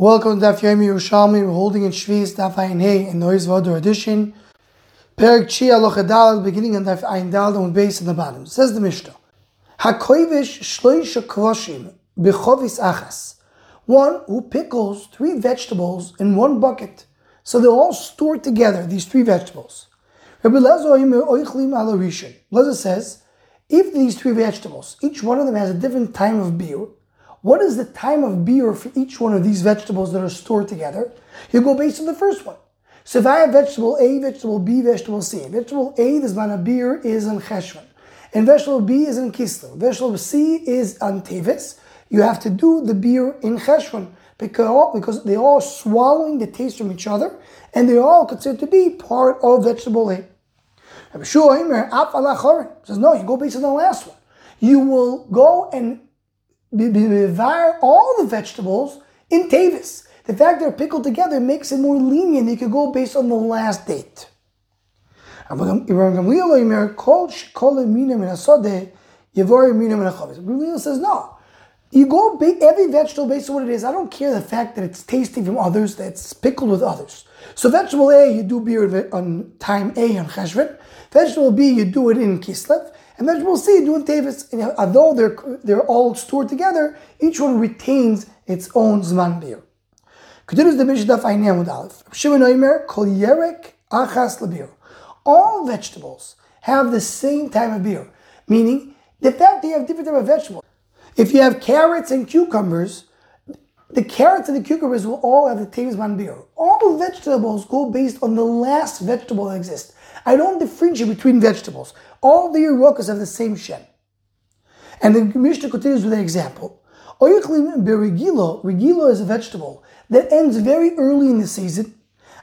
Welcome to Daf Yomi Yerushalmi. We're holding in Shvis Daf Ayin Hey in Noise Vadur edition. Perik Chi Alocha Dal, beginning on Daf Ayin Dal and base on the bottom. Says the Mishnah. Hakoivish shloisha kvoshim bechovis achas. One who pickles three vegetables in one bucket. So they're all stored together, these three vegetables. Rabbi Lezer says, if these three vegetables, each one of them has a different time of beer, what is the time of beer for each one of these vegetables that are stored together? You go based on the first one. So if I have vegetable A, vegetable B, vegetable C, vegetable A, the zman of beer is in Cheshvan, and vegetable B is in Kislev, vegetable C is on Tevis, you have to do the beer in Cheshvan because, because they're all swallowing the taste from each other and they're all considered to be part of vegetable A. Rabbi Shua says, no, you go based on the last one. You will go and all the vegetables in Tavis. The fact they're pickled together makes it more lenient. You could go based on the last date. Gamliel says no. You go every vegetable based on what it is. I don't care the fact that it's tasty from others, that it's pickled with others. So vegetable A, you do beer on time A on Cheshvan. Vegetable B, you do it in Kislev. And you do in Tavis. And although they're, they're all stored together, each one retains its own Zman beer. Continues the Mishnah Fainam with Aleph. Kol Yerek Achas Labir. All vegetables have the same time of beer, meaning the fact they have different type of vegetables. If you have carrots and cucumbers, the carrots and the cucumbers will all have the same Zman beer. All vegetables go based on the last vegetable that exists. I don't differentiate between vegetables. All the Yerokas have the same Shem. And the Mishnah continues with an example. Regilo, regilo is a vegetable that ends very early in the season.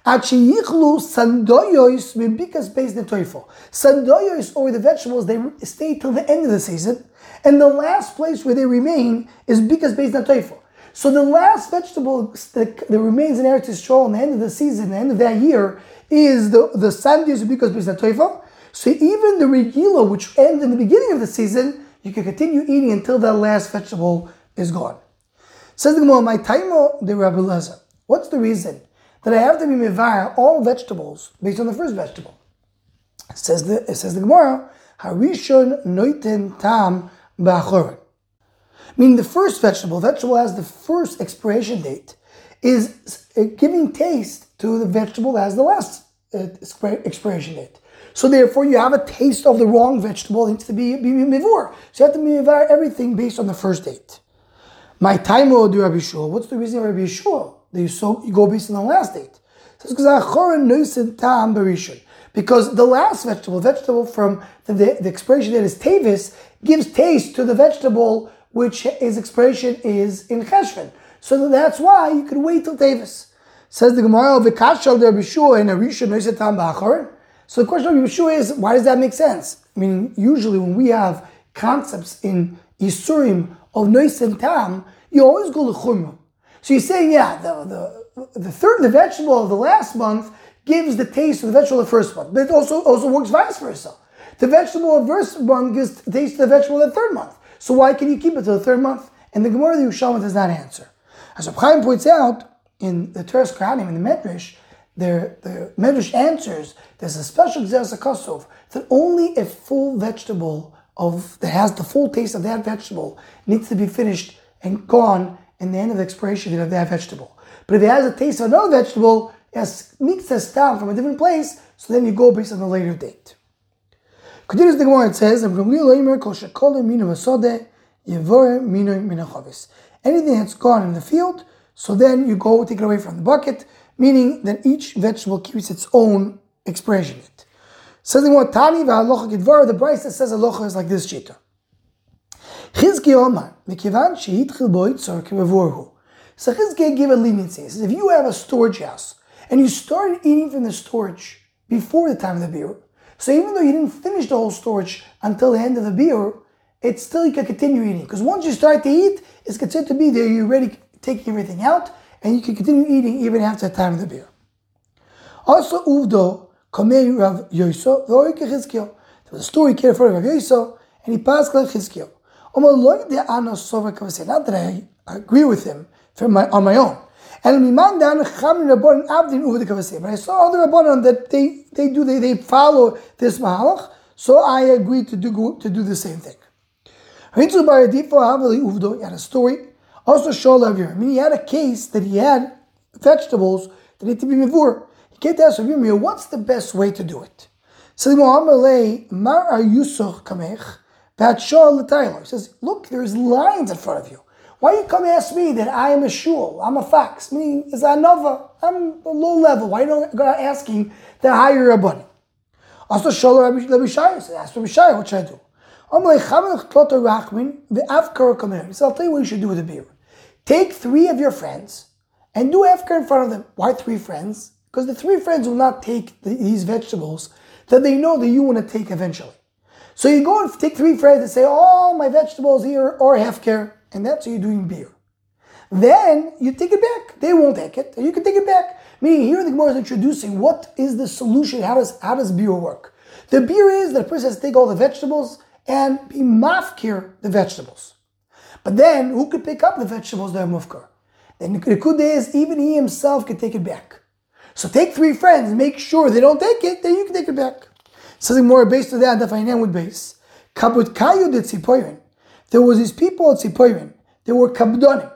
Achiiklu sandoyois me bikas based na toifu. Sandoyos or the vegetables, they stay till the end of the season. And the last place where they remain is bikas based on toifel. So the last vegetable that, that remains in Eretz Yisrael in the end of the season, the end of that year, is the, the sandios bikas based on toifel. So even the regila, which ends in the beginning of the season, you can continue eating until that last vegetable is gone. Says the Gemara, my taimo the Rabbi Lezer. What's the reason that I have to be mevar all vegetables based on the first vegetable? Says the says the Gemara, harishon noiten tam ba'achorin. Meaning the first vegetable, vegetable has the first expiration date, is giving taste to the vegetable that has the last uh, expiration date. So therefore, you have a taste of the wrong vegetable. It needs to be, be mivur. So you have to mivur everything based on the first date. My time will do Rabbi Shua. What's the reason Rabbi Shua? That you, so, you go based on the last date. Because the last vegetable, vegetable from the, the, the expiration date is tavis, gives taste to the vegetable which its expiration is in cheshvan. So that's why you could wait till tavis. Says the Gemara, "V'kashal Rabbi Shua and Arisha noiset tam ba'achorin." So the question of Yeshua is, why does that make sense? I mean, usually when we have concepts in Isurim of Nois Tam, you always go to Chumrah. So you're saying, yeah, the, the, the third, the vegetable of the last month gives the taste of the vegetable of the first month, but it also, also works vice versa. The vegetable of the first month gives the taste of the vegetable of the third month. So why can you keep it to the third month? And the Gemara the Yerushalmi does not answer. As Chaim points out in the Teres Kohanim in the Medrash, the, the Medrash answers, there's a special Gzeres Kosov that only a full vegetable of that has the full taste of that vegetable needs to be finished and gone in the end of the expiration of that vegetable. But if it has a taste of another vegetable, it meets us down from a different place, so then you go based on a later date. Continues the Gemara, it says, Anything that's gone in the field, so then you go take it away from the bucket, meaning that each vegetable keeps its own expression. It says in what Tani v'halocha gidvar, the that says halocha is like this shita. Chizki Omar, mikivan shehitchil. So Chizki gave a leniency. He says, if you have a storage house and you started eating from the storage before the time of the beer, so even though you didn't finish the whole storage until the end of the beer, it's still you can continue eating. Because once you start to eat, it's considered to be there, you're ready taking everything out, and you can continue eating even after the time of the beer. Also, uvdo kamei Rav Yoso v'oike Chizkiyo. There was a story here for Rav Yoso, and he passed like Chizkiyo. Not that I agree with him my, on my own. And. But I saw other rabbanon that they they do they, they follow this mahalach, so I agreed to do to do the same thing. Hinzu bar Adifo havali uvdo. He had a story. Also shol I mean, he had a case that he had vegetables that need to be mivur. He came to ask Rabbi what's the best way to do it? So the Muhammad Mar Yusoch Kamech, Bat He says, Look, there's lines in front of you. Why you come ask me that I am a shul? I'm a fox. Meaning, is another, I'm a low level. Why you don't go asking the higher rabbi? Also, Shol Rabbi Shai. Ask Rabbi Shai, what should I do? Said, I'll tell you what you should do with the beer. Take three of your friends and do afkar in front of them. Why three friends? Because the three friends will not take the, these vegetables that they know that you want to take eventually. So you go and take three friends and say, oh, my vegetables here are hefker, and that's how you're doing beer. Then you take it back. They won't take it, and you can take it back. Meaning here the Gemara is introducing what is the solution, how does how does beer work? The beer is that a person has to take all the vegetables and be mafkir the vegetables. But then who could pick up the vegetables that are mufkar? Then the good is even he himself could take it back. So take three friends, make sure they don't take it, then you can take it back. Something more based on that, the Fainan would base. Kabut kayu de tzipoirin. There was these people at Tzipoirin. They were kabdonim.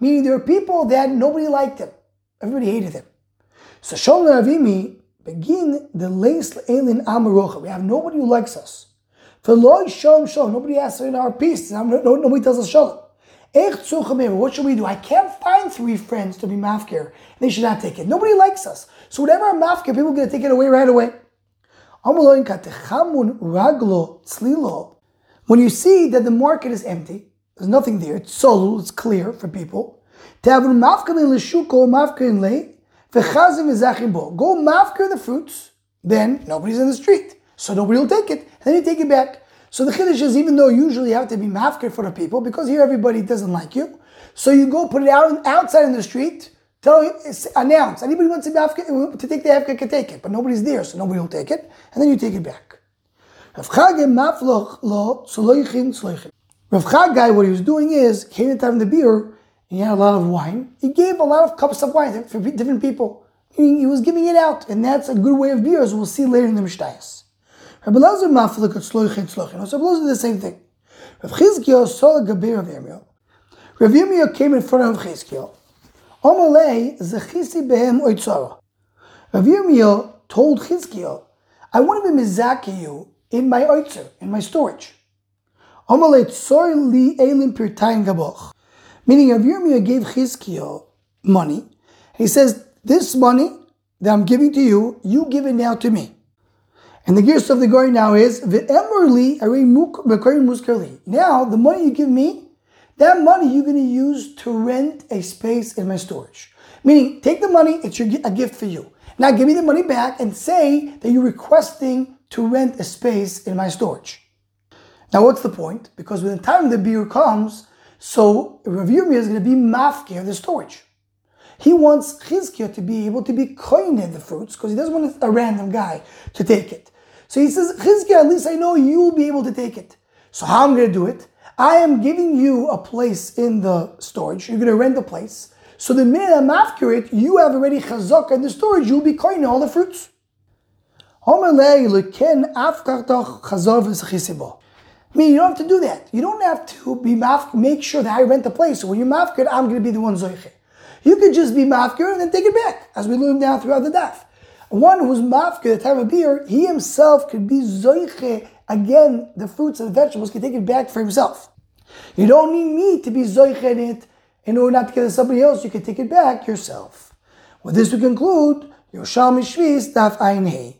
Meaning there were people that nobody liked them. Everybody hated them. So Shalom Ravimi begin the lace alien amarocha. We have nobody who likes us. Lord Shalom Shalom, nobody asks in our peace. Nobody tells us Shalom. What should we do? I can't find three friends to be mafkir. They should not take it. Nobody likes us. So whatever I'm mafkir, people are going to take it away right away. When you see that the market is empty, there's nothing there, it's solo, it's clear for people. Go mafkir the fruits, then nobody's in the street. So nobody will take it. And then you take it back. So the Kiddush is even though usually you have to be mafkir for the people, because here everybody doesn't like you, so you go put it out outside in the street, tell announce anybody wants to, to take the Hefker can take it, but nobody's there, so nobody will take it, and then you take it back. Rav Chagai, what he was doing is, came in time the beer, he had a lot of wine. He gave a lot of cups of wine for different people. He was giving it out, and that's a good way of beer, as we'll see later in the Mishtayas. Rabbi Lazar maflik at sloichin sloichin. So Rabbi the same thing. Rav Chizkiel saw the gaber of Yirmiyahu. Rav Yirmiyahu came in front of Chizkiel. Omalei zechisi behem oitzara. Rav Yirmiyahu told Chizkiel, I want to be mizaki you in my oitzer, in my storage. Omalei tzor li elim pirtayin gaboch. Meaning Rav Yirmiyahu gave Chizkiel money. He says, this money that I'm giving to you, you give it now to me. And the gears of the goy now is. Now the money you give me, that money you're going to use to rent a space in my storage. Meaning, take the money; it's your, a gift for you. Now give me the money back and say that you're requesting to rent a space in my storage. Now what's the point? Because when the time the beer comes, so Rav Yirmiyah is going to be mafkir of the storage. He wants Chizkiah to be able to be koine the fruits because he doesn't want a random guy to take it. So he says, Chizkiah, at least I know you'll be able to take it. So how I'm going to do it? I am giving you a place in the storage. You're going to rent the place. So the minute I'm after it, you have already chazaka in the storage. You'll be coining all the fruits. I mean, you don't have to do that. You don't have to be mafkir. Make sure that I rent the place. So when you're mafkir, I'm going to be the one zoiche. You could just be mafkir and then take it back, as we learned down throughout the daf one who's mafke the time of beer, he himself could be zoiche again the fruits and vegetables, can take it back for himself. You don't need me to be zoiche in it in order not to give it to somebody else. You can take it back yourself. With this, we conclude Yerushalmi Shvis Daf Ein Hei.